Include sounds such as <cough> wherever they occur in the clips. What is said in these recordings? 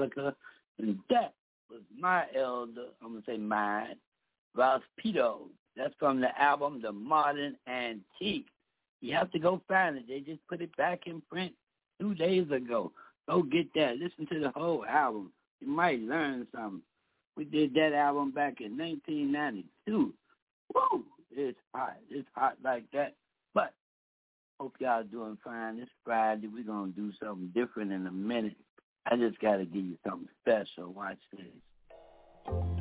Ilika, and that was my elder, I'm going to say mine, Ralph Pito. That's from the album The Modern Antique. You have to go find it. They just put it back in print two days ago. Go get that. Listen to the whole album. You might learn something. We did that album back in 1992. Woo! It's hot. It's hot like that. But hope y'all doing fine. It's Friday. We're going to do something different in a minute. I just got to give you something special. Watch this.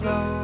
slow.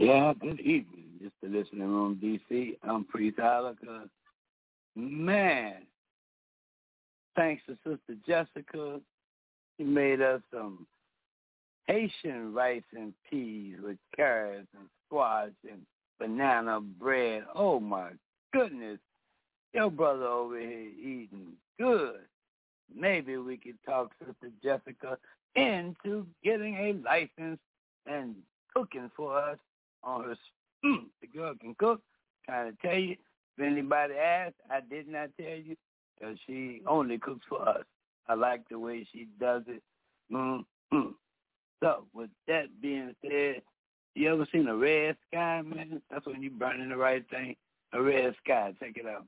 Yeah, good evening. The listening room, DC. I'm Priest Ilika. Man, thanks to Sister Jessica, she made us some Haitian rice and peas with carrots and squash and banana bread. Oh my goodness. Your brother over here eating good. Maybe we could talk Sister Jessica into getting a license and cooking for us on her. The girl can cook. Trying to tell you, if anybody asks, I did not tell you because she only cooks for us. I like the way she does it. Mm-hmm. So, with that being said, you ever seen a red sky, man? That's when you burning the right thing. A red sky. Check it out.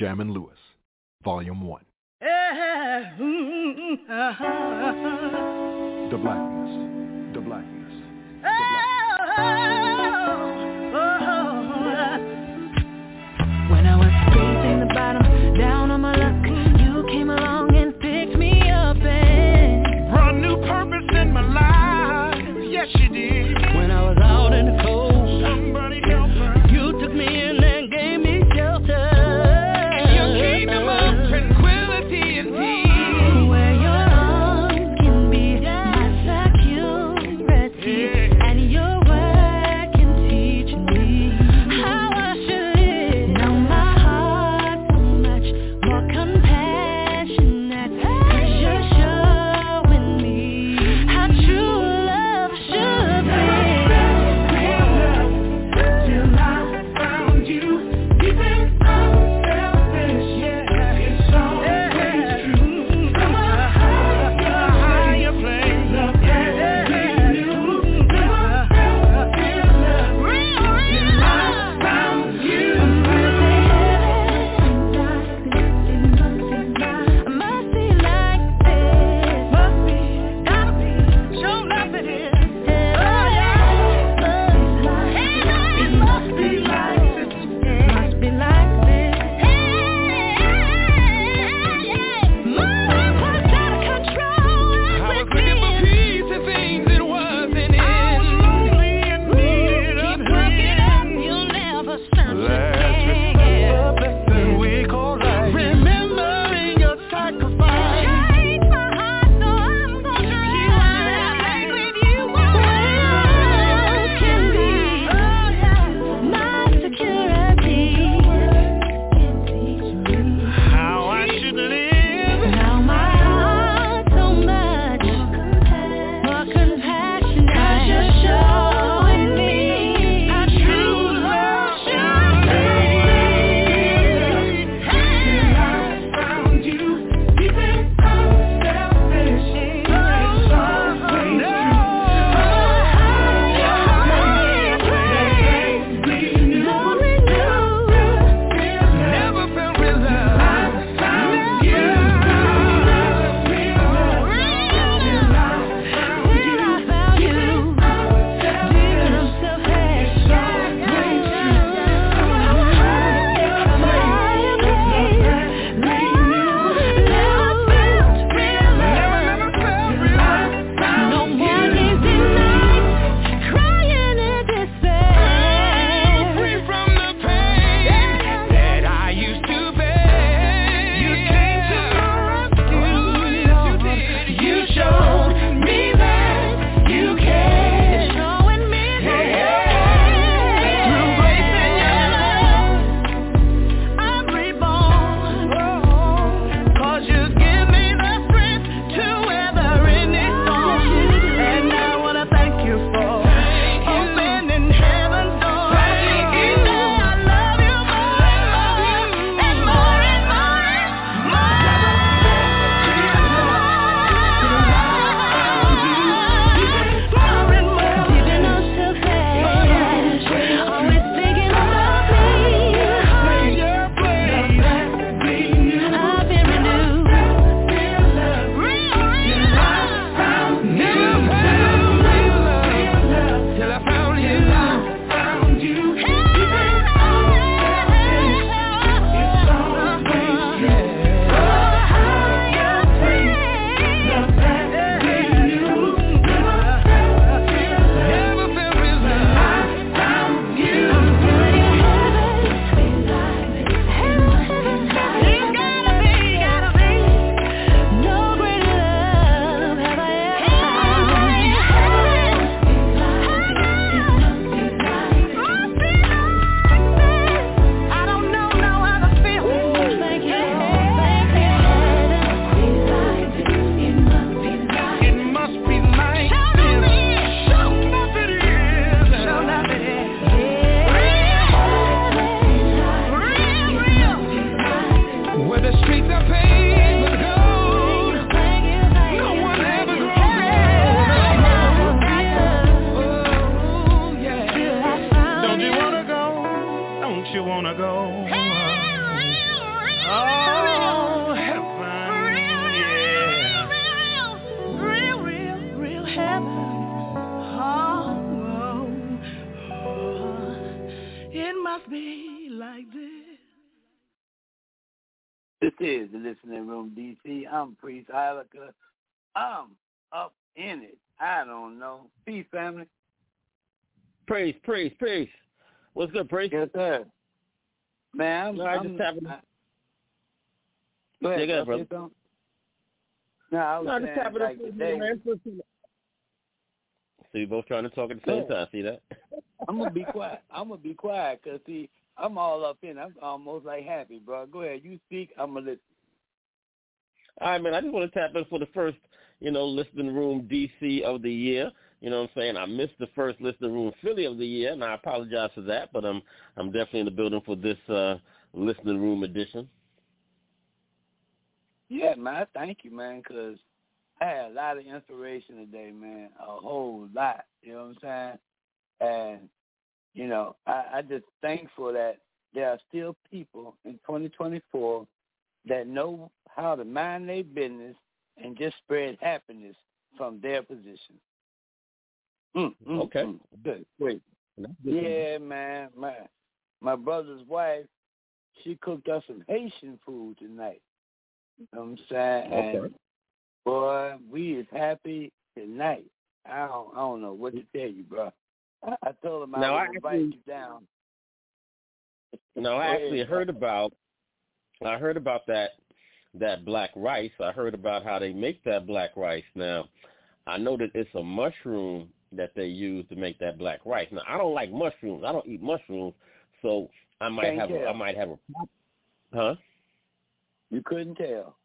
Jam the Listening Room DC. I'm Priest Ilika. I'm up in it. I don't know. Peace, family. Praise, praise, praise. What's good, praise? Yes, sir. Man, I'm, No, I I'm just having- I, go ahead, Yeah, go ahead, bro. No, I was No, just saying, having like, a today, man. So you both trying to talk at the same Yeah. time. See that? I'm gonna be quiet. I'm gonna be quiet because see, I'm all up in. I'm almost like happy, bro. Go ahead, you speak. I'm gonna listen. All right, man. I just want to tap in for the first, you know, listening room DC of the year. You know what I'm saying? I missed the first listening room Philly of the year, and I apologize for that. But I'm I'm definitely in the building for this uh listening room edition. Yeah, man. Thank you, man, because I had a lot of inspiration today, man. A whole lot. You know what I'm saying? And you know, I, I just thankful that there are still people in 2024 that know how to mind their business and just spread happiness from their position. Mm, mm, Okay. mm. Good. Great. Yeah, man. My my brother's wife, she cooked us some Haitian food tonight. You know what I'm saying? Okay. And boy, we is happy tonight. I don't I don't know what to tell you, bro. I, I told him I Now, would I invite you down. No, I actually heard about I heard about that that black rice. I heard about how they make that black rice. Now, I know that it's a mushroom that they use to make that black rice. Now, I don't like mushrooms. I don't eat mushrooms, so I might have a, I might have a huh? You couldn't tell.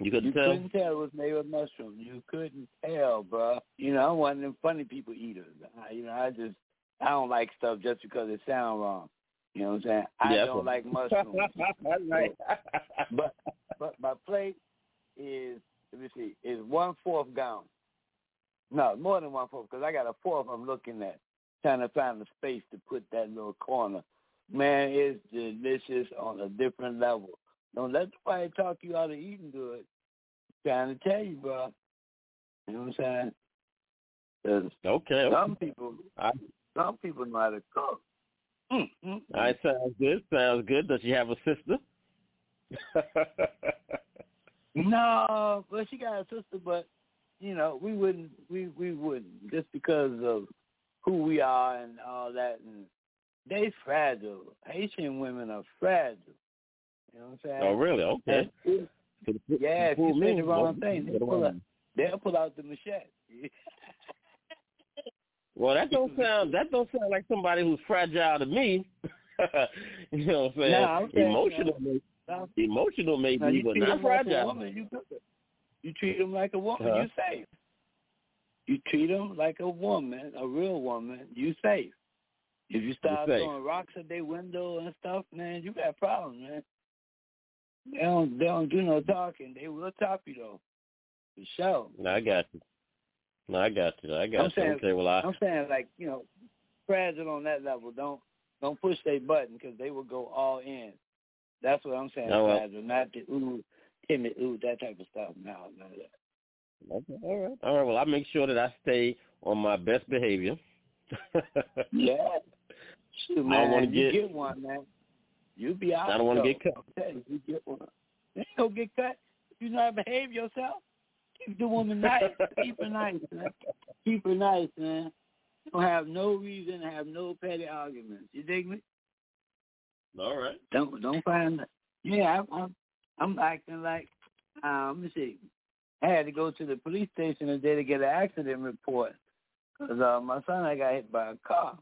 You couldn't You tell? couldn't tell it was made of mushrooms. You couldn't tell, bro. You know, I'm one of them funny people eaters. I, you know, I just I don't like stuff just because it sounds wrong. You know what I'm saying? I Yeah, don't like mushrooms. <laughs> right. but but my plate is let me see, is one fourth gone. No, more than one fourth because I got a fourth I'm looking at, trying to find the space to put that little corner. Man, it's delicious on a different level. Don't let nobody talk you out of eating good. trying to tell you, bro. You know what I'm saying? 'Cause okay. some people, I, some people know how to cook. Mm, mm, all right, sounds good. Sounds good. Does she have a sister? <laughs> No, well, she got a sister, but you know, we wouldn't, we we wouldn't just because of who we are and all that. And they fragile. Haitian women are fragile. You know what I'm saying? oh, really? Okay. Yeah, if you say the wrong thing, they pull out, they'll pull out the machete. <laughs> Well, that don't sound that don't sound like somebody who's fragile to me. <laughs> you know what I'm saying? No, I'm saying, emotional, may, Now, emotional maybe, you but not them like a fragile. woman, you. You treat them like a woman, Huh? you safe. You treat them like a woman, a real woman, you safe. If you start throwing rocks at their window and stuff, man, you got problems, man. They don't, they don't do no talking. They will top you though, for sure. No, I got you. No, I got you. I got I'm you. saying- okay, well, I I'm saying like you know, fragile on that level. Don't don't push their button because they will go all in. That's what I'm saying. Well. fragile, not the ooh, timid, ooh, that type of stuff. No, none of that. okay, all right, all right. Well, I make sure that I stay on my best behavior. <laughs> Yeah. Shoot, I don't wanna get- get one, man. You be out. I don't want to get cut. I'm you, get one. You ain't gonna get cut. If you not behave yourself, keep the woman nice. keep her nice, man. Keep her nice, man. Don't have no reason to have no petty arguments. You dig me? All right. Don't don't find that. Yeah, I'm I'm, I'm acting like um, let me see. I had to go to the police station today to get an accident report because uh, my son I got hit by a car.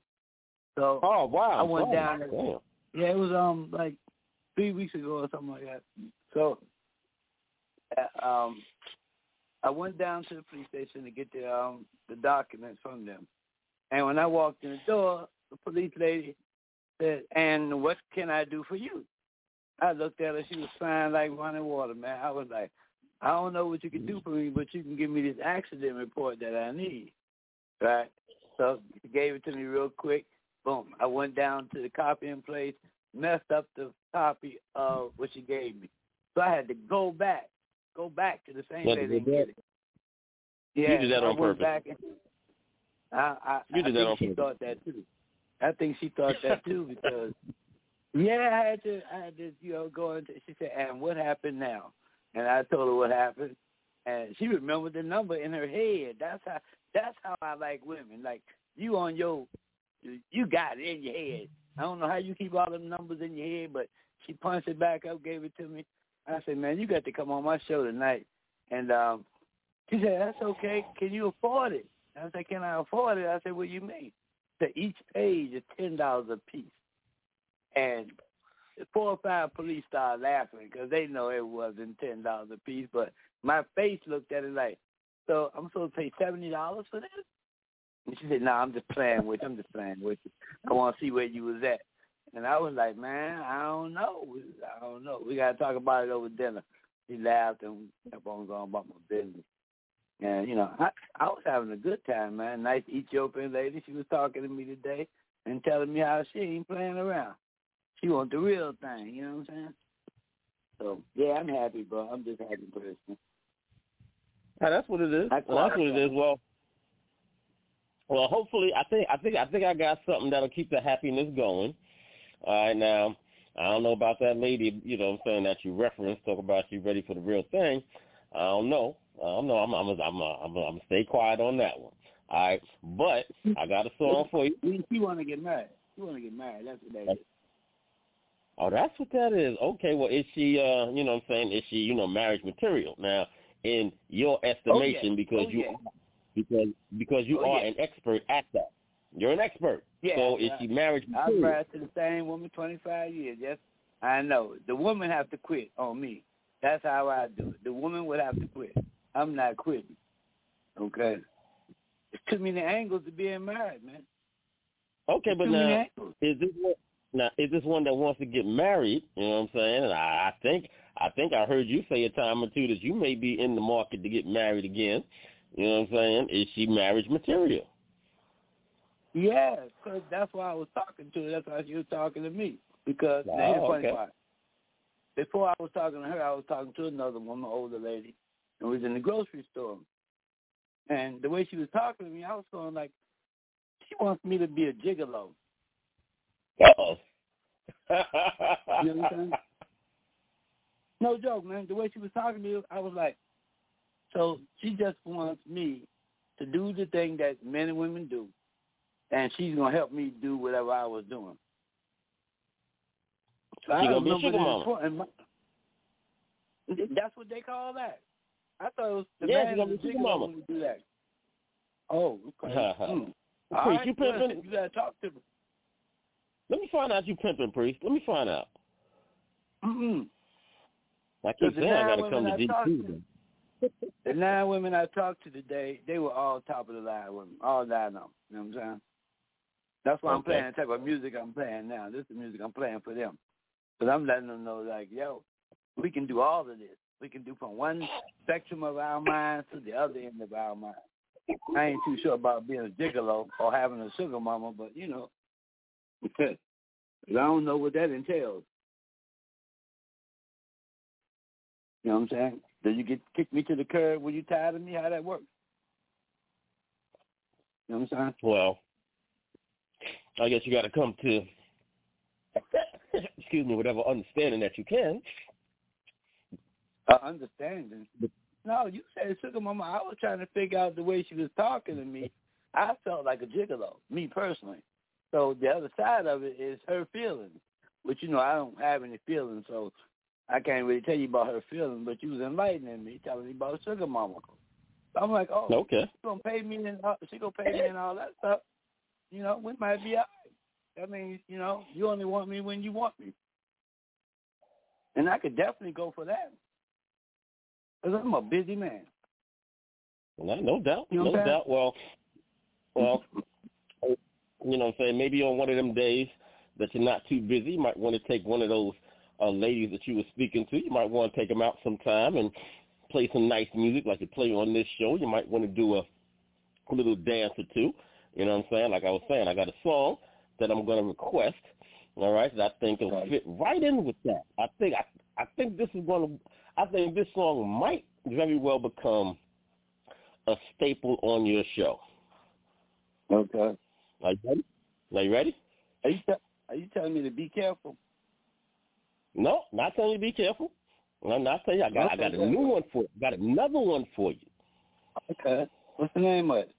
So Oh wow! I went Oh, down damn. there. yeah, it was um like three weeks ago or something like that. So uh, um I went down to the police station to get the um the documents from them. And when I walked in the door, the police lady said, And what can I do for you? I looked at her, she was fine like running water, man. I was like, I don't know what you can do for me, but you can give me this accident report that I need. Right? So she gave it to me real quick. Boom. I went down to the copying place, messed up the copy of what she gave me. So I had to go back, go back to the same You day they back? it. Yeah, You did that I on went purpose. Back and I, I, You I did that think on she purpose. thought that too. I think she thought that too <laughs> because Yeah, I had to. I had to, you know, go into. She said, "And what happened now?" And I told her what happened, and she remembered the number in her head. That's how. That's how I like women. Like you on your, you got it in your head. I don't know how you keep all them numbers in your head, but she punched it back up, gave it to me. I said, "Man, you got to come on my show tonight." And um, she said, "That's okay. Can you afford it?" I said, "Can I afford it?" I said, "What do you mean?" That each page is ten dollars a piece, and four or five police started laughing because they know it wasn't ten dollars a piece. But my face looked at it like, "So I'm supposed to pay seventy dollars for this?" And she said, "No, nah, I'm just playing with you. I'm just playing with you. I want to see where you was at." And I was like, "Man, I don't know. I don't know. We got to talk about it over dinner." He laughed and kept on going about my business. And you know, I I was having a good time, man. Nice Ethiopian lady. She was talking to me today and telling me how she ain't playing around. She want the real thing. You know what I'm saying? So yeah, I'm happy, bro. I'm just happy person. Yeah, that's what it is. Well, that's what it is. Well, well, hopefully, I think I think I think I got something that'll keep the happiness going. All right, now I don't know about that lady. You know, what I'm saying that you referenced. Talk about you ready for the real thing. I don't know. I don't know. I'm I'm I'm I'm I'm, I'm stay quiet on that one. All right, but I got a song for you. You want to get married? You want to get married? That's what that is. Oh, that's what that is. Okay, well, is she, uh, you know what I'm saying, is she, you know, marriage material? Now, in your estimation, oh, yeah. because oh, you yeah. because because you oh, are yeah. an expert at that. You're an expert. Yeah, so is I, she marriage I've material? married to the same woman 25 years. Yes, I know. The woman have to quit on me. That's how I do it. The woman would have to quit. I'm not quitting. Okay. It's too many angles to being married, man. Okay, It's but now is this one now is this one that wants to get married? You know what I'm saying? And I, I think I think I heard you say a time or two that you may be in the market to get married again. You know what I'm saying? Is she marriage material? Yeah, because that's why I was talking to her. That's why she was talking to me. Because Oh, now here's the funny okay. part. Before I was talking to her, I was talking to another woman, older lady, and we was in the grocery store. And the way she was talking to me, I was going like, she wants me to be a gigolo. Uh-oh. <laughs> You know what I'm? No joke, man. The way she was talking to me, I was like, so she just wants me to do the thing that men and women do, and she's gonna help me do whatever I was doing. So I She gonna be sugar mama. my- That's what they call that. I thought it was the Yeah, man gonna be sugar mama. do that. Oh, okay. mm. All Priest, right, you pimping? you gotta talk to me. Let me find out you pimping, priest. Let me find out. Mm-mm. I keep saying I gotta come to I to- The nine women I talked to today, they were all top of the line women, all nine of them. You know what I'm saying? That's why I'm Okay. playing the type of music I'm playing now. This is the music I'm playing for them. Because I'm letting them know, like, yo, we can do all of this. We can do from one spectrum of our minds to the other end of our mind. I ain't too sure about being a gigolo or having a sugar mama, but, you know, because <laughs> I don't know what that entails. You know what I'm saying? Did you get kick me to the curb when you tired of me? How that works? You know what I'm saying? Well, I guess you got to come to, excuse me, whatever understanding that you can. Uh, understanding. No, you said sugar mama. I was trying to figure out the way she was talking to me. I felt like a gigolo, me personally. So the other side of it is her feelings, which you know I don't have any feelings, so I can't really tell you about her feelings. But you was enlightening me, telling me about sugar mama. So I'm like, oh, Okay. she gonna pay me and she gonna pay me and all that stuff. You know, we might be all right. I mean, you know, you only want me when you want me, and I could definitely go for that. Cause I'm a busy man. No, no doubt. You know no what I'm saying? doubt. Well, well, you know what I'm saying? Maybe on one of them days that you're not too busy, you might want to take one of those uh, ladies that you were speaking to. You might want to take them out sometime and play some nice music like you play on this show. You might want to do a, a little dance or two. You know what I'm saying? Like I was saying, I got a song that I'm going to request. All right, that I think will fit right in with that. I think I, I think this is going to. I think this song might very well become a staple on your show. Okay. Are you ready? Are you ready? Are you are you telling me to be careful? No, not telling you to be careful. I'm not telling you. I got Okay, I got a new one for you. got another one for you. Okay. What's the name of it?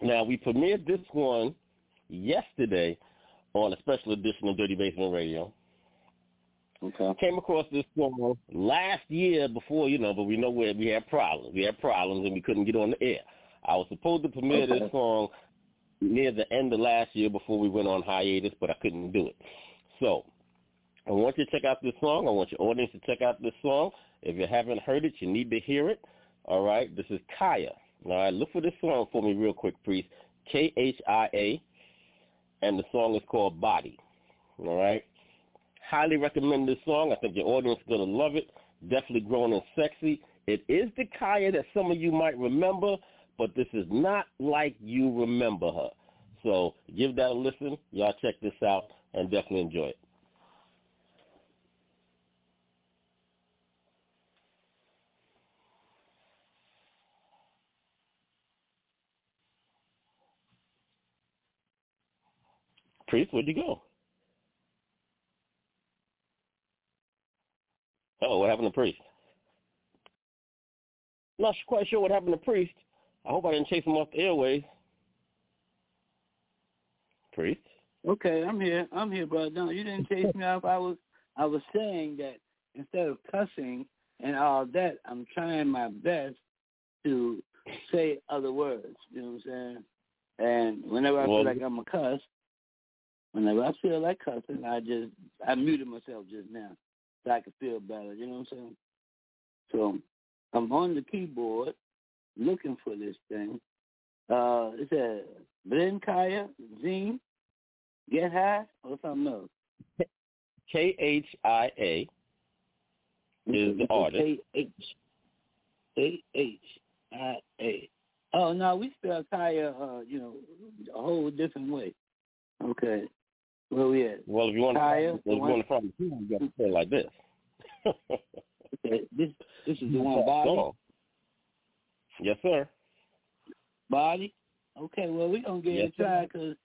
Now we premiered this one yesterday on a special edition of Dirty Basement Radio. Okay. Came across this song last year before, you know, but we know where we had problems. We had problems and we couldn't get on the air. I was supposed to premiere Okay. this song near the end of last year before we went on hiatus, but I couldn't do it. So I want you to check out this song. I want your audience to check out this song. If you haven't heard it, you need to hear it. All right. This is Khia. All right. Look for this song for me real quick, priest. K H I A. And the song is called Body. All right. Highly recommend this song. I think your audience is going to love it. Definitely grown and sexy. It is the Khia that some of you might remember, but this is not like you remember her. So give that a listen. Y'all check this out and definitely enjoy it. Priest, where'd you go? Oh, what happened to Priest? Not quite sure what happened to Priest. I hope I didn't chase him off the airways. Priest? Okay, I'm here. I'm here, brother. No, you didn't chase me off. I was I was saying that instead of cussing and all that, I'm trying my best to say other words. You know what I'm saying? And whenever I Well- feel like I'm a cuss, whenever I feel like cussing, I just I muted myself just now so I could feel better. You know what I'm saying? So I'm on the keyboard looking for this thing. Uh, it said Blend Kaya Zine, Get High, or something else. K H I A is the artist. K H A H I A. Oh no, we spell Khia, uh, you know, a whole different way. Okay, we at? Well, if you want to, Khia, if you want to find the tune, you got to mm-hmm. say it like this. Okay, this this is the one body. Song. Yes, sir. Body. Okay, well we gonna get Yes, it tried because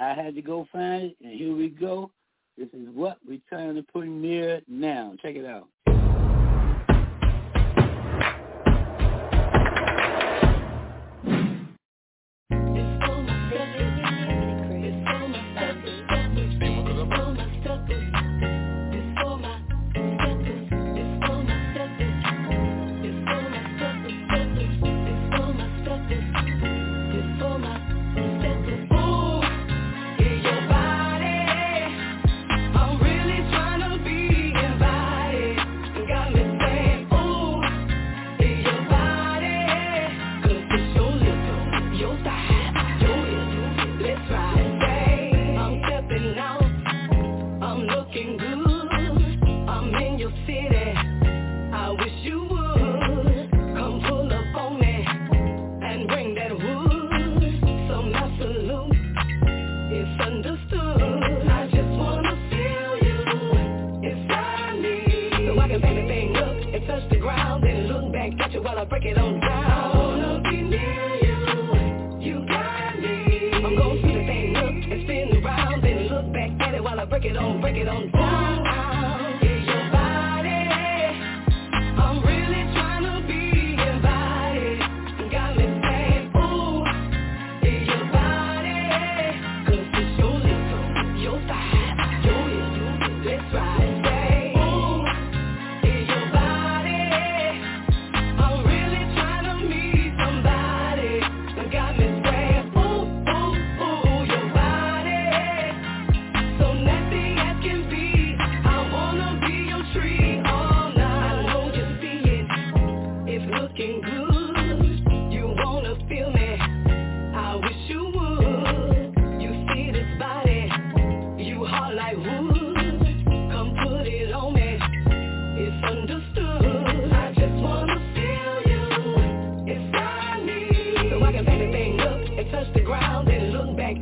I had to go find it, and here we go. This is what we're trying to premiere now. Check it out.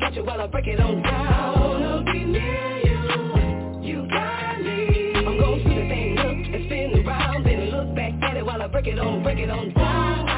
Back at while I break it on down. I wanna be near you. You got me. I'm gonna speed the thing up and spin around and look back at it while I break it on, break it on down.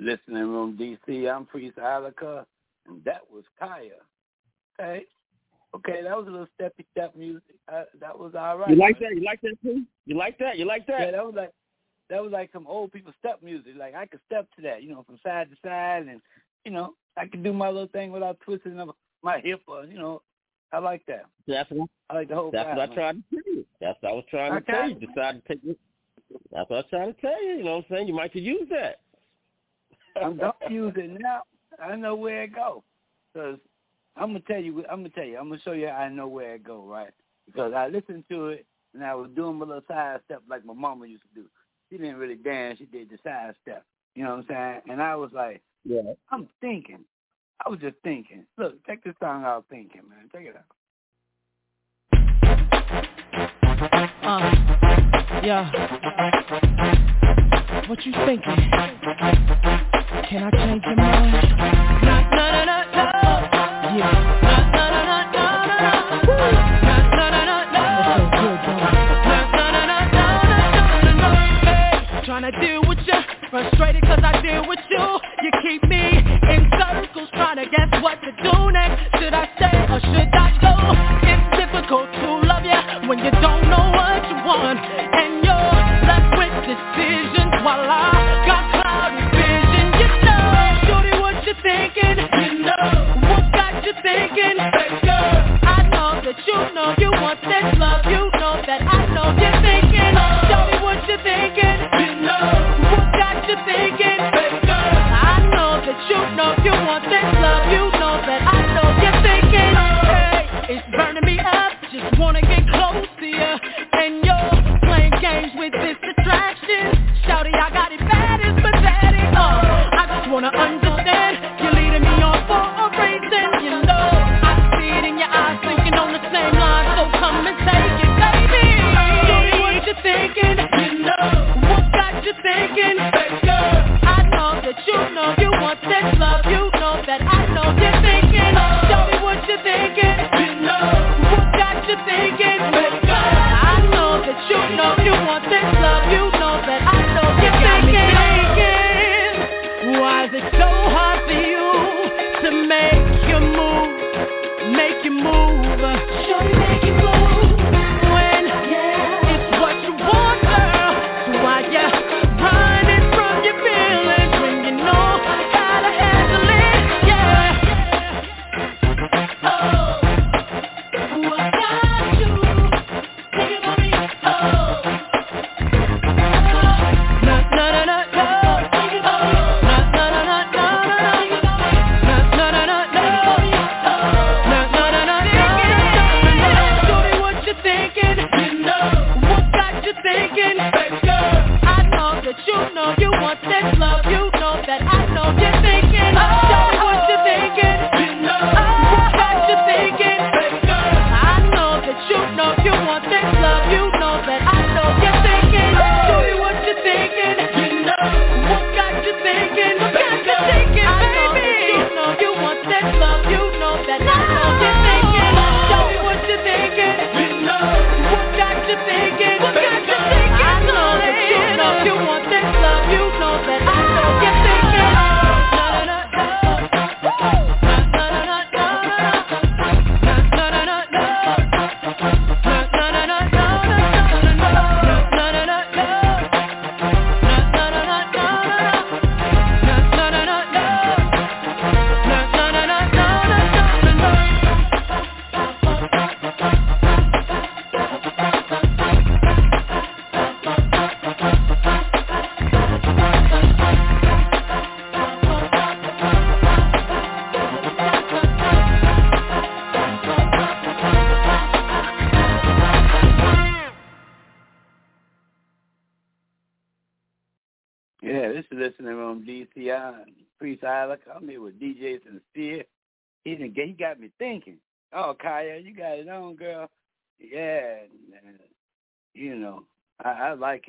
Listening room, DC. I'm Priest Ilika, and that was Khia. Okay, okay, that was a little steppy step music. Uh, that was all right. You like that? You like that too? You like that? You like that? Yeah, that was like that was like some old people step music. Like I could step to that, you know, from side to side, and you know, I could do my little thing without twisting up my hip or you know. I like that. That's what I like the whole. That's vibe, what I man. tried to tell you. That's what I was trying to tell you. Decided to take. That's what I was trying to tell you. You know what I'm saying? You might could use that. I'm don't use it now. I know where it go. Cause I'm gonna tell you. I'm gonna tell you. I'm gonna show you. I know where it go. Right? Because I listened to it and I was doing my little side step like my mama used to do. She didn't really dance. She did the side step. You know what I'm saying? And I was like, Yeah. I'm thinking. I was just thinking. Look, check this song out. Thinking, man. Check it out. Uh, yeah. What you thinking? Can I change your mind? No, no, no, no, no. Yeah. Deal with you, frustrated 'cause I deal with you. You keep me in circles, trying to guess what to do next. I stay or should I go? It's difficult to love you when you don't know what you want, and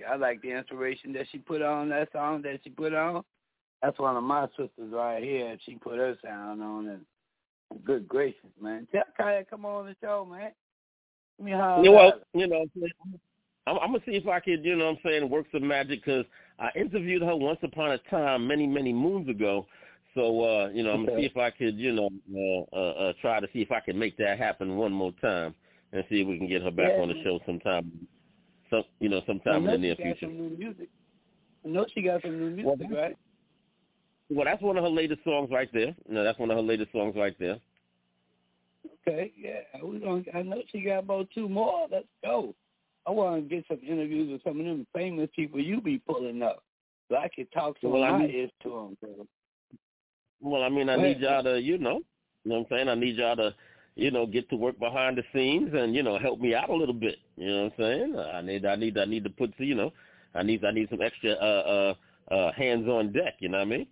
I like it. I like the inspiration that she put on that song that she put on. That's one of my sisters right here. She put her sound on, and good gracious, man. Tell Khia come on the show, man. Give me holler. You know, you know, I'm, I'm gonna see if I could, you know, what I'm saying, work some magic because I interviewed her once upon a time, many many moons ago. So uh, you know, I'm gonna see if I could, you know, uh, uh, uh, try to see if I can make that happen one more time and see if we can get her back Yeah. on the show sometime. Some, you know, sometime in the near future. Some new music. I know she got some new Well, music, that's- right? Well, that's one of her latest songs right there. No, that's one of her latest songs right there. Okay, yeah. We gonna, I know she got about two more. Let's go. I want to get some interviews with some of them famous people you be pulling up, so I can talk some Well, my ears to them. Bro. Well, I mean, I need y'all to, you know, you know what I'm saying? I need y'all to, you know, get to work behind the scenes and, you know, help me out a little bit. You know what I'm saying? I need, I need, I need to put, you know, I need, I need some extra, uh, uh, uh, hands on deck. You know what I mean?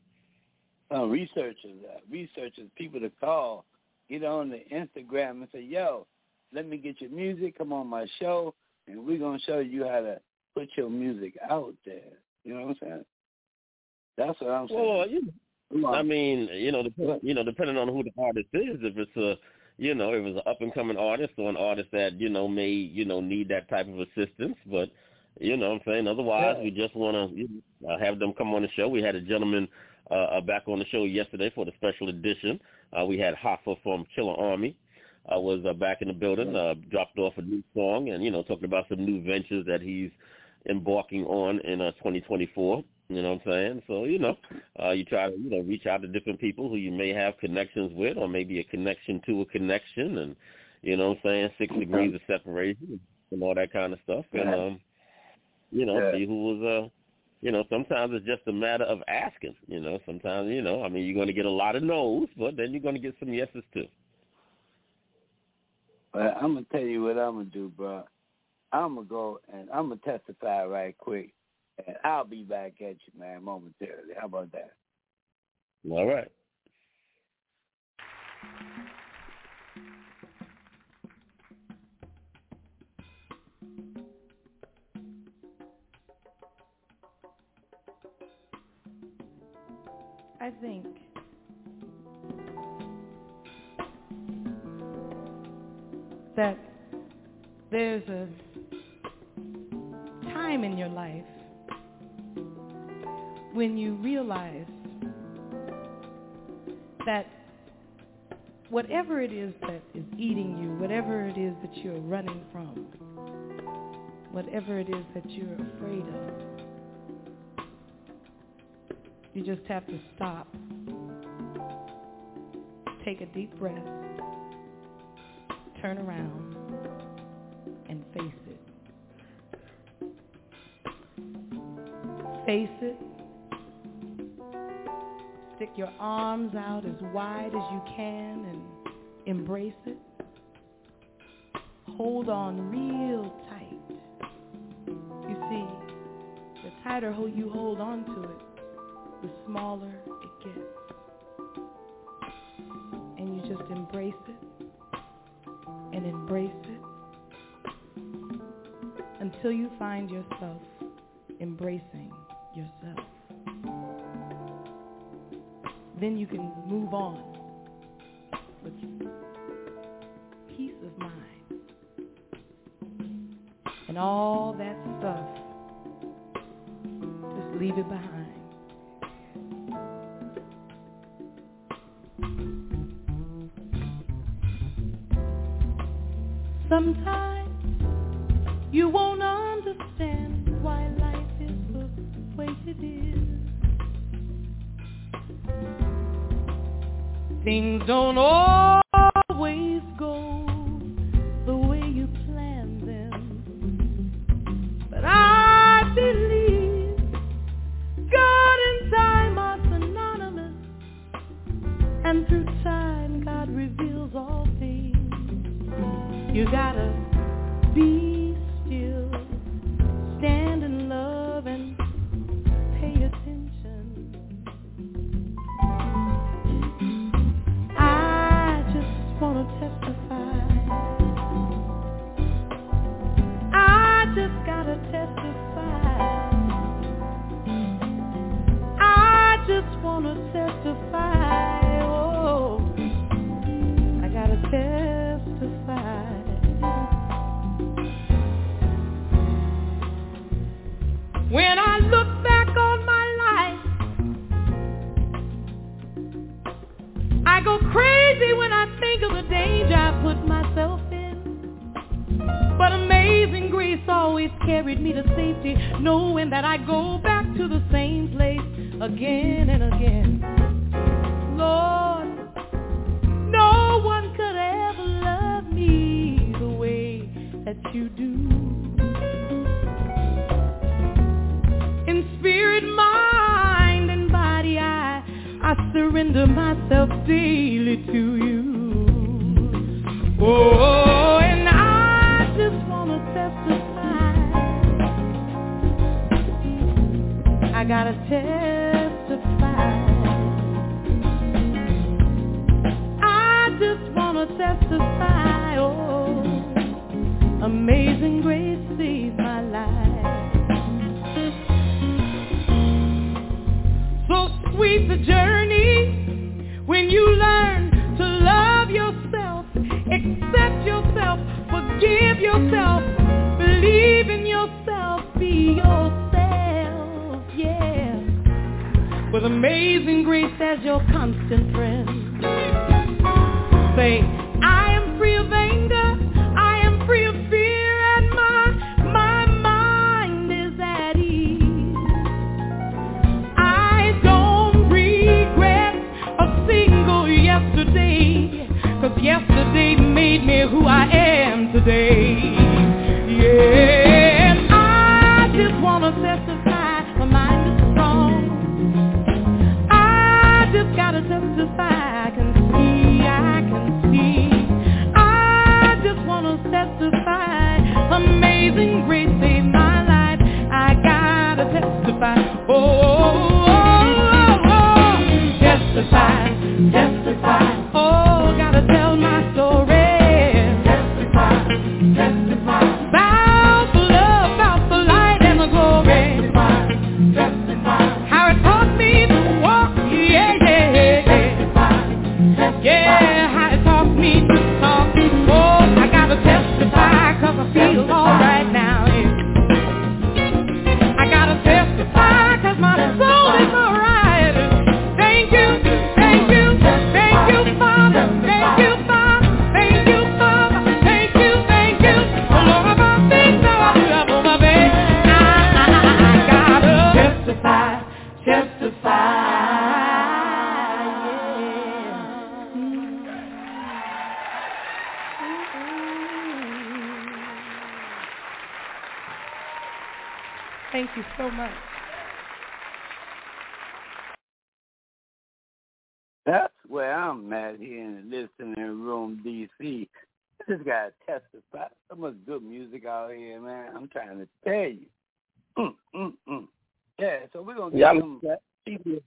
Uh, researchers, uh, researchers, people to call, get on the Instagram and say, "Yo, let me get your music. Come on my show, and we're gonna show you how to put your music out there." You know what I'm saying? That's what I'm saying. Well, you I mean, you know, you know, depending on who the artist is, if it's a, you know, if it's an up and coming artist or an artist that you know may, you know, need that type of assistance, but you know, what I'm saying otherwise, Yeah. we just want to you know, uh, have them come on the show. We had a gentleman uh, uh, back on the show yesterday for the special edition. Uh, we had Hoffa from Killarmy. Uh, was uh, back in the building, uh, dropped off a new song, and you know, talking about some new ventures that he's embarking on in uh, 2024. You know what I'm saying? So you know, uh, you try to you know reach out to different people who you may have connections with, or maybe a connection to a connection, and you know what I'm saying, six degrees of separation and all that kind of stuff, and um, you know, Yeah. see who was uh, you know, sometimes it's just a matter of asking. You know, sometimes you know, I mean, you're going to get a lot of no's, but then you're going to get some yeses too. But I'm gonna tell you what I'm gonna do, bro. I'm gonna go and I'm gonna testify right quick, and I'll be back at you, man, momentarily. How about that? All right. I think that there's a time in your life when you realize that whatever it is that is eating you, whatever it is that you're running from, whatever it is that you're afraid of, you just have to stop, take a deep breath, turn around, and face it. Face it. Your arms out as wide as you can and embrace it. Hold on real tight. You see, the tighter you hold on to it, the smaller it gets. And you just embrace it and embrace it until you find yourself embracing Then you can move on with peace of mind. And all so we're Yeah, some people to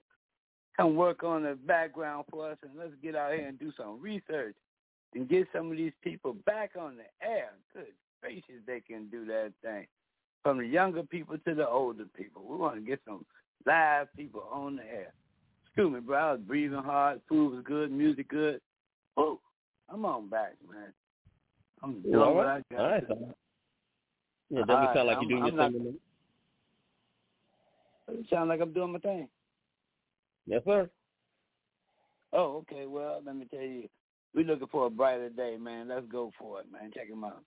come work on the background for us, and let's get out here and do some research and get some of these people back on the air. Good gracious, they can do that thing. From the younger people to the older people, we want to get some live people on the air. Excuse me, bro. I was breathing hard. Food was good. Music good. Oh, I'm on back, man. I'm doing All what. I got. All right. Yeah, doesn't All right, sound like you're doing I'm your not- thing. It sound like I'm doing my thing. Yes, sir. Oh, okay. Well, let me tell you, we're looking for a brighter day, man. Let's go for it, man. Check him out.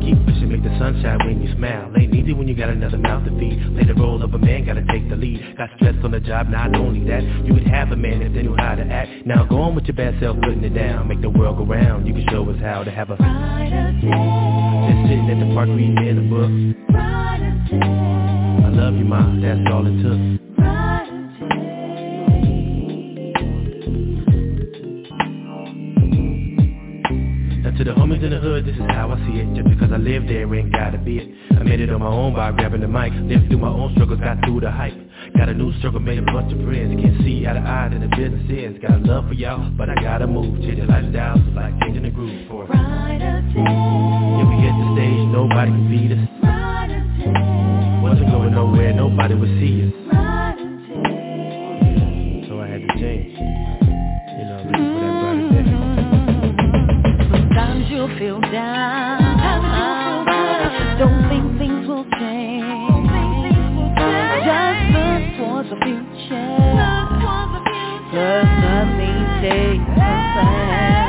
Keep pushing, make the sun shine when you smile. Ain't easy when you got another mouth to feed. Play the role of a man, gotta take the lead. Got stress on the job, not only that, you would have a man if they knew how to act. Now go on with your bad self, putting it down. Make the world go round. You can show us how to have a just sitting at the park reading in a book. I love you, ma. That's all it took. To the homies in the hood, this is how I see it. Just because I live there ain't gotta be it. I made it on my own by grabbing the mic. Lived through my own struggles, got through the hype. Got a new circle, made a bunch of friends. Can't see eye to eye that the business is. Got a love for y'all, but I gotta move. Change your lifestyle, so like changing the groove for Brighter days. If we hit the stage, nobody can beat us. Days. Wasn't going nowhere, nobody would see us. Days. So I had to change. Sometimes you'll feel down. Don't think things will change. Just look towards the future. Cause nothing stays the same.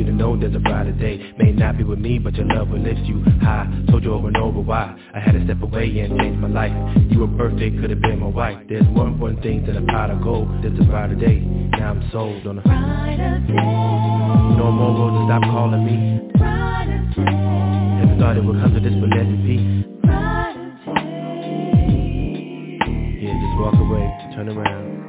You to know there's a brighter day. May not be with me, but your love will lift you high. Told you over and over why I had to step away and change my life. You were perfect, could have been my wife. There's more important things than a pot of gold. There's a brighter day, now I'm sold on a Brighter day. No more roads to stop calling me. Brighter day. Never thought it would come to this, but let it be. Brighter day. Yeah, just walk away, to turn around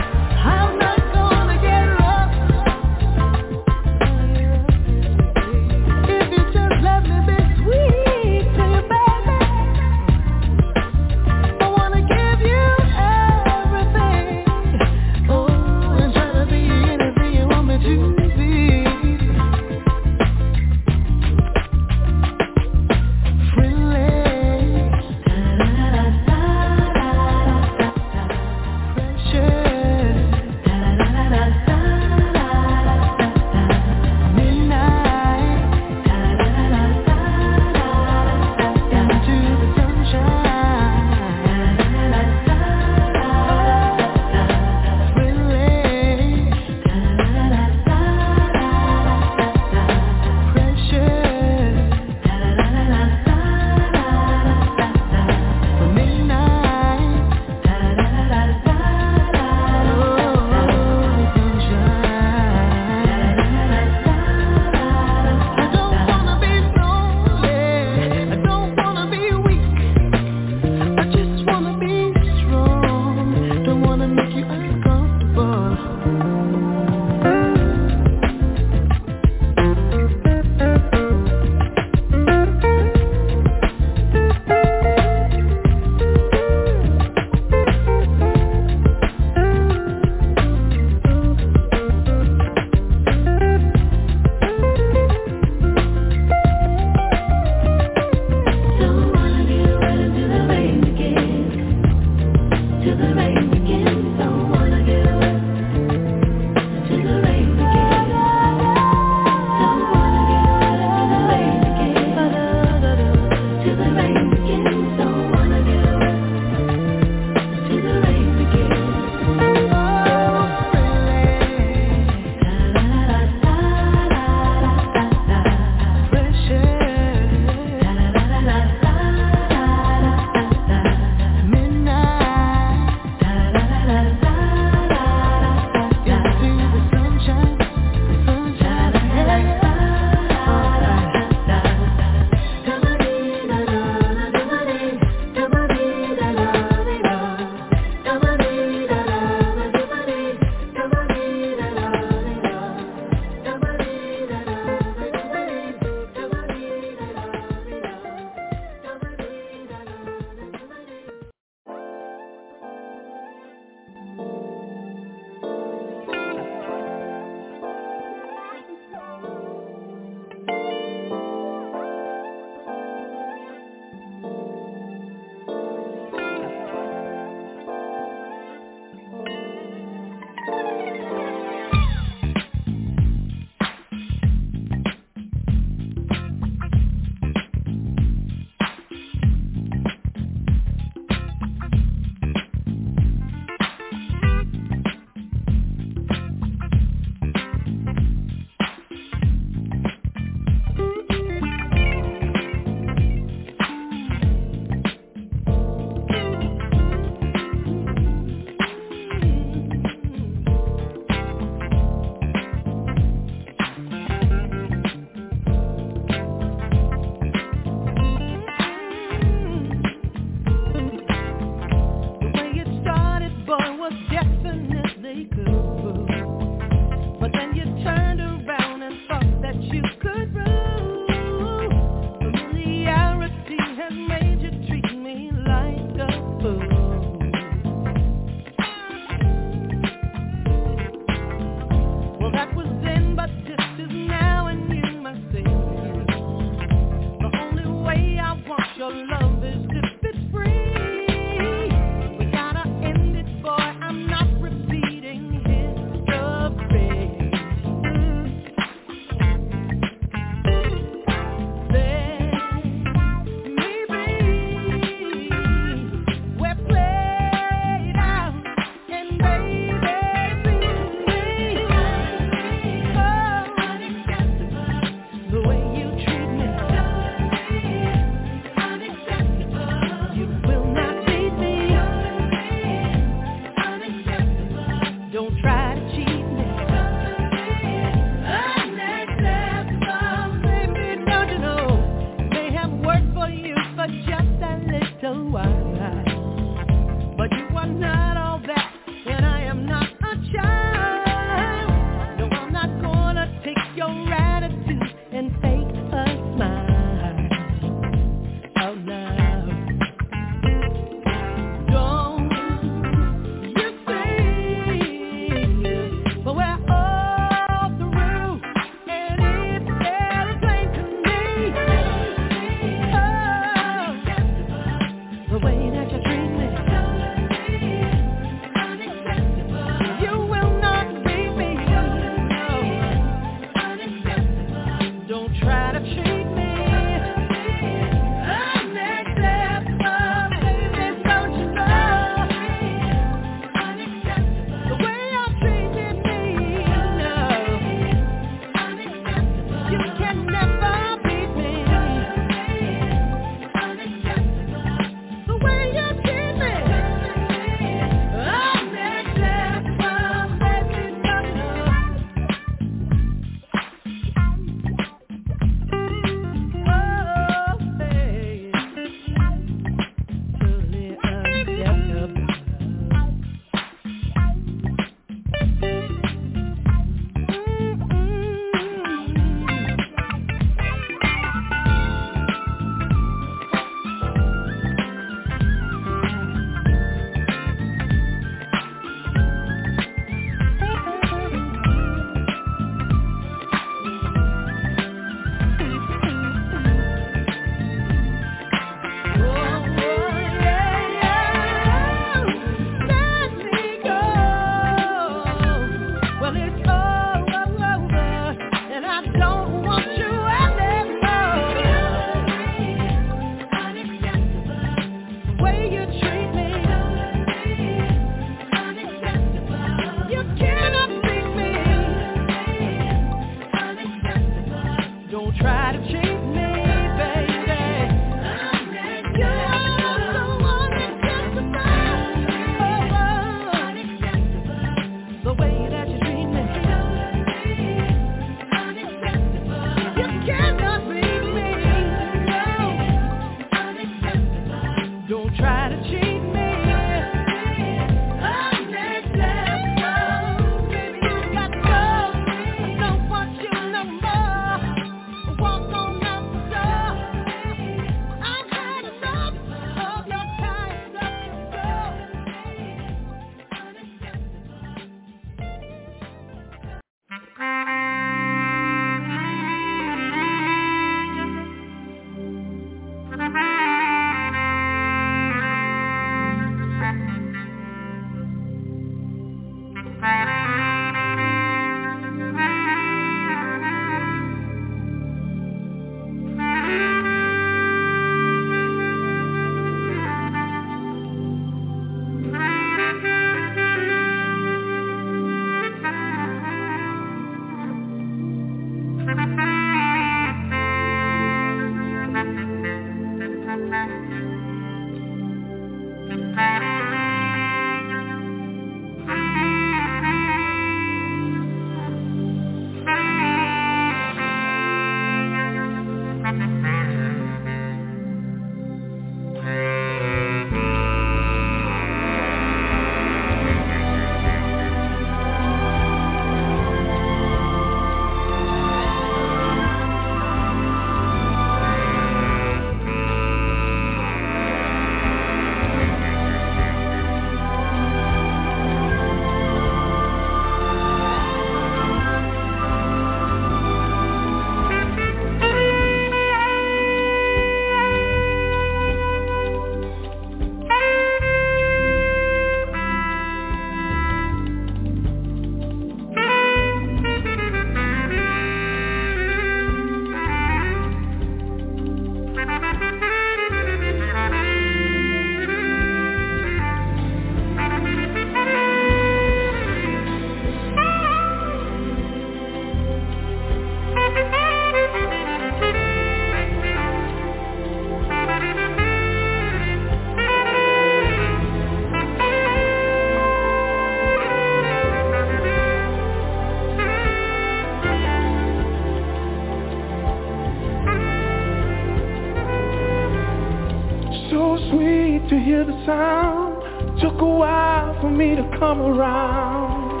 sound. Took a while for me to come around.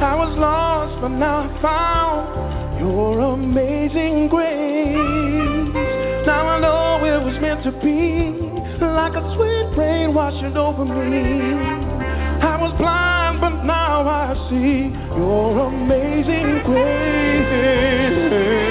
I was lost but now I found Your amazing grace. Now I know it was meant to be Like a sweet rain washing over me. I was blind but now I see Your amazing grace.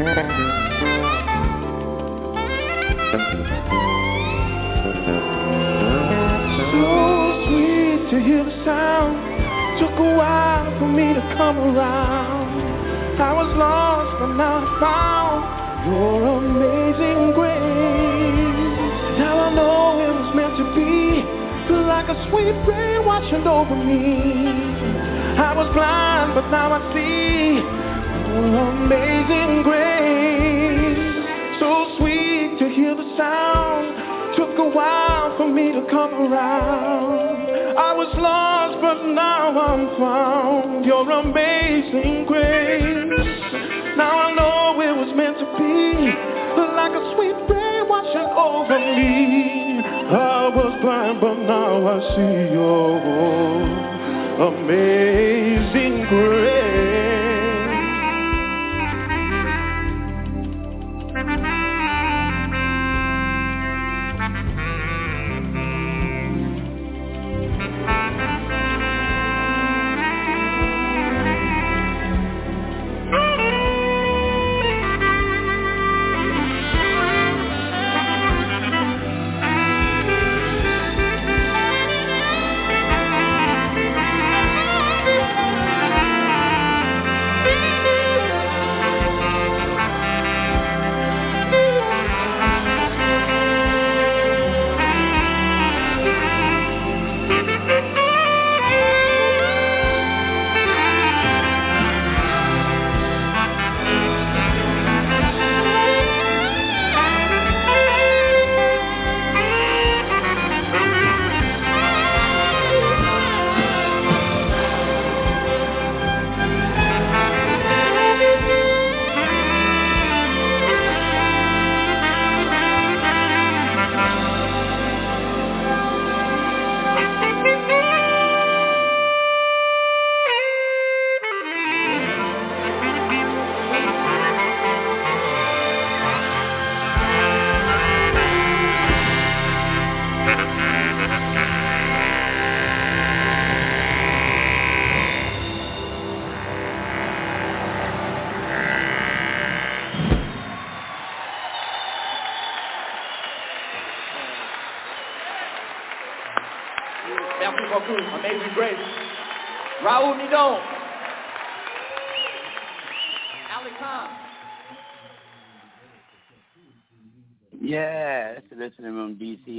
So sweet to hear the sound. Took a while for me to come around. I was lost, but now I found your amazing grace. Now I know it was meant to be. Like a sweet rain watching over me. I was blind, but now I see your amazing grace hear the sound. Took a while for me to come around. I was lost, but now I'm found your amazing grace. Now I know it was meant to be, like a sweet rain washing over me. I was blind, but now I see your amazing grace.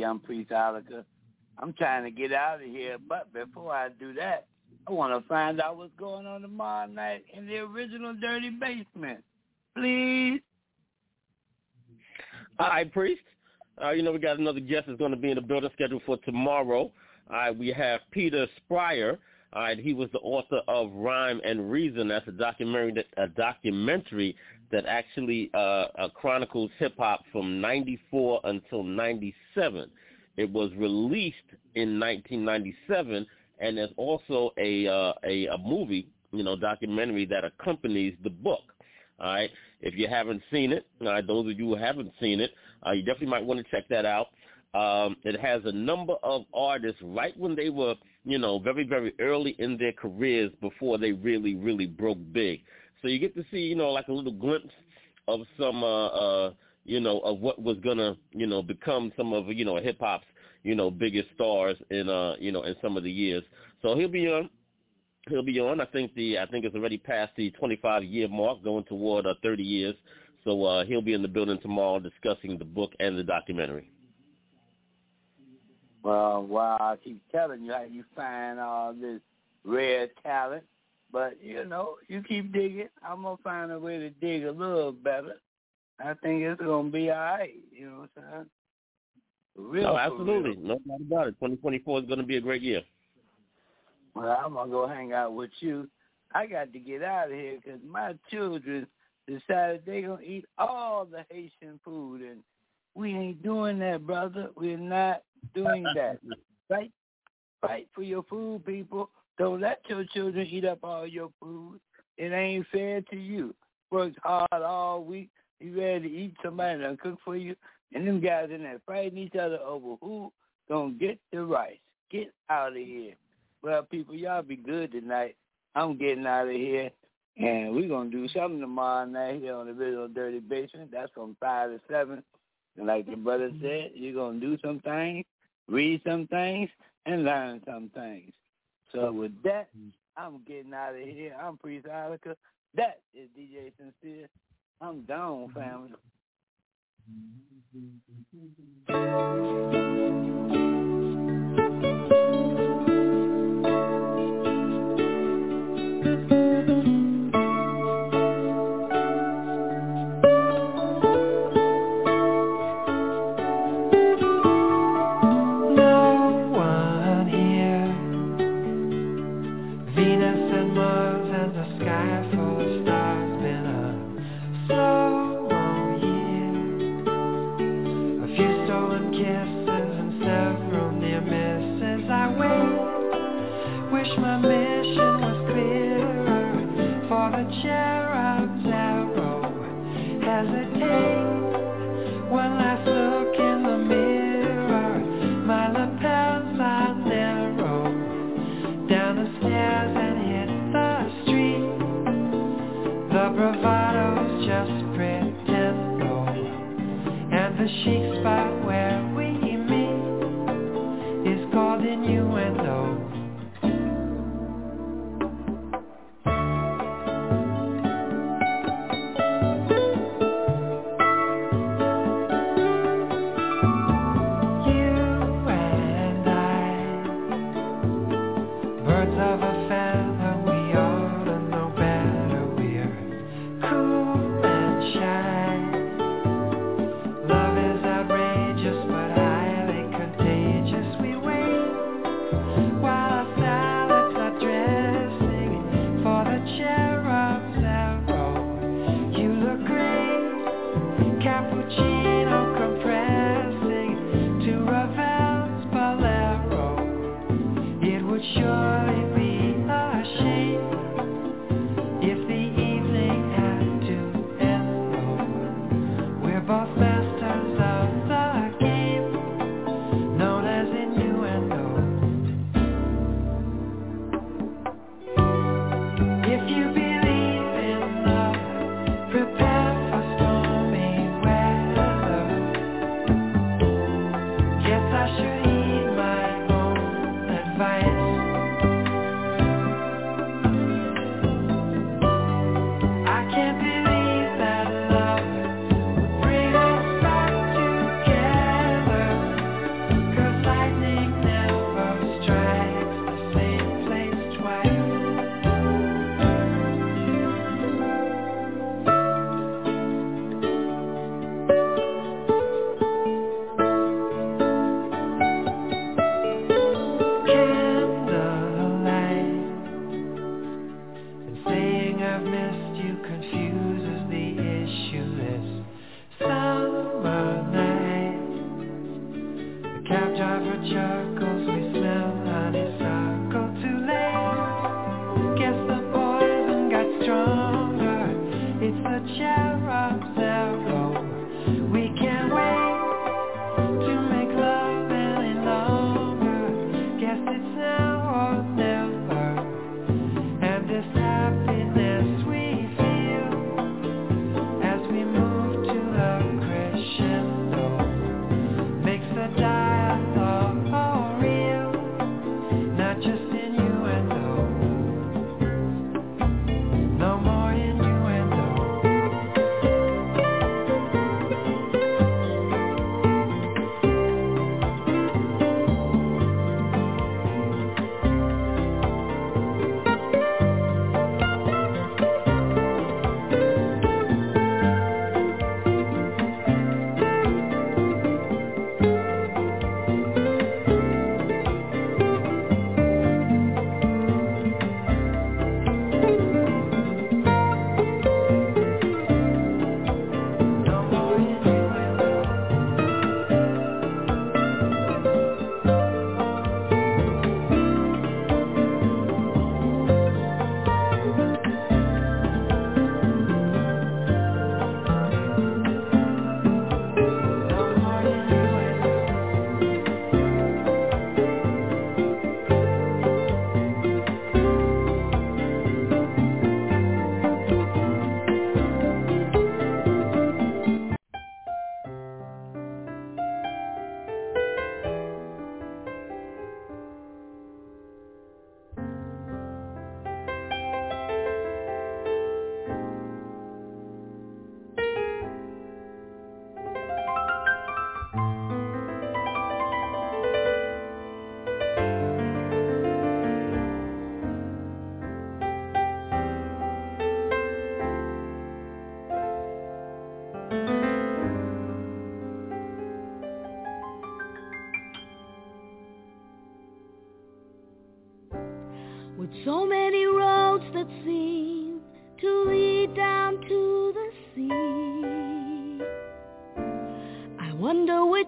I'm Priest Ilika. I'm trying to get out of here, but before I do that, I want to find out what's going on tomorrow night in the original Dirty Basement. Please. All right, Priest. Uh, you know, we got another guest that's going to be in the building scheduled for tomorrow. Right, we have Peter Spirer. All right, he was the author of Rhyme and Reason. That's a documentary that a documentary that actually uh, uh, chronicles hip hop from '94 until '97. It was released in 1997, and there's also a uh, a, a movie, you know, documentary that accompanies the book. All right, if you haven't seen it, all right, those of you who haven't seen it, uh, you definitely might want to check that out. Um, it has a number of artists right when they were, you know, very, very early in their careers before they really, really broke big. So you get to see, you know, like a little glimpse of some, uh, uh, you know, of what was gonna, you know, become some of, you know, hip hop's, you know, biggest stars in, uh, you know, in some of the years. So he'll be on. He'll be on. I think the I think it's already past the 25 year mark, going toward uh, 30 years. So uh, he'll be in the building tomorrow discussing the book and the documentary. Well, wow, I keep telling you how you find all this rare talent, but you know, you keep digging. I'm gonna find a way to dig a little better. I think it's gonna be all right. You know what I'm saying? Real, oh, no, absolutely, no doubt about it. 2024 is gonna be a great year. Well, I'm gonna go hang out with you. I got to get out of here because my children decided they're gonna eat all the Haitian food, and we ain't doing that, brother. We're not doing that. Fight, fight for your food, people. Don't let your children eat up all your food. It ain't fair to you. Worked hard all week. You ready to eat somebody that cook for you, and them guys in there fighting each other over who gonna get the rice. Get out of here. Well, people, y'all be good tonight. I'm getting out of here. And we're going to do something tomorrow night here on the Visual Dirty Basement. That's from 5 to 7. And like the brother said, you're going to do some things, read some things, and learn some things. So with that, I'm getting out of here. I'm Priest Ilika. That is DJ Sincere. I'm down, family. Mm-hmm.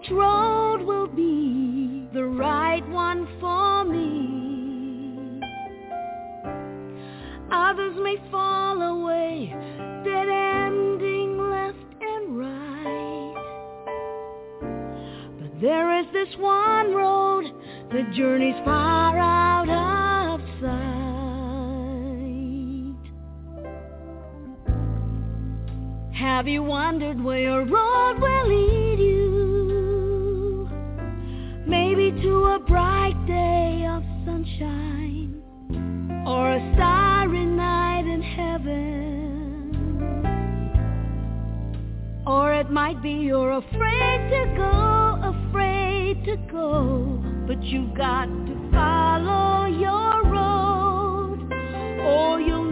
Try. afraid to go, afraid to go, but you've got to follow your road or you'll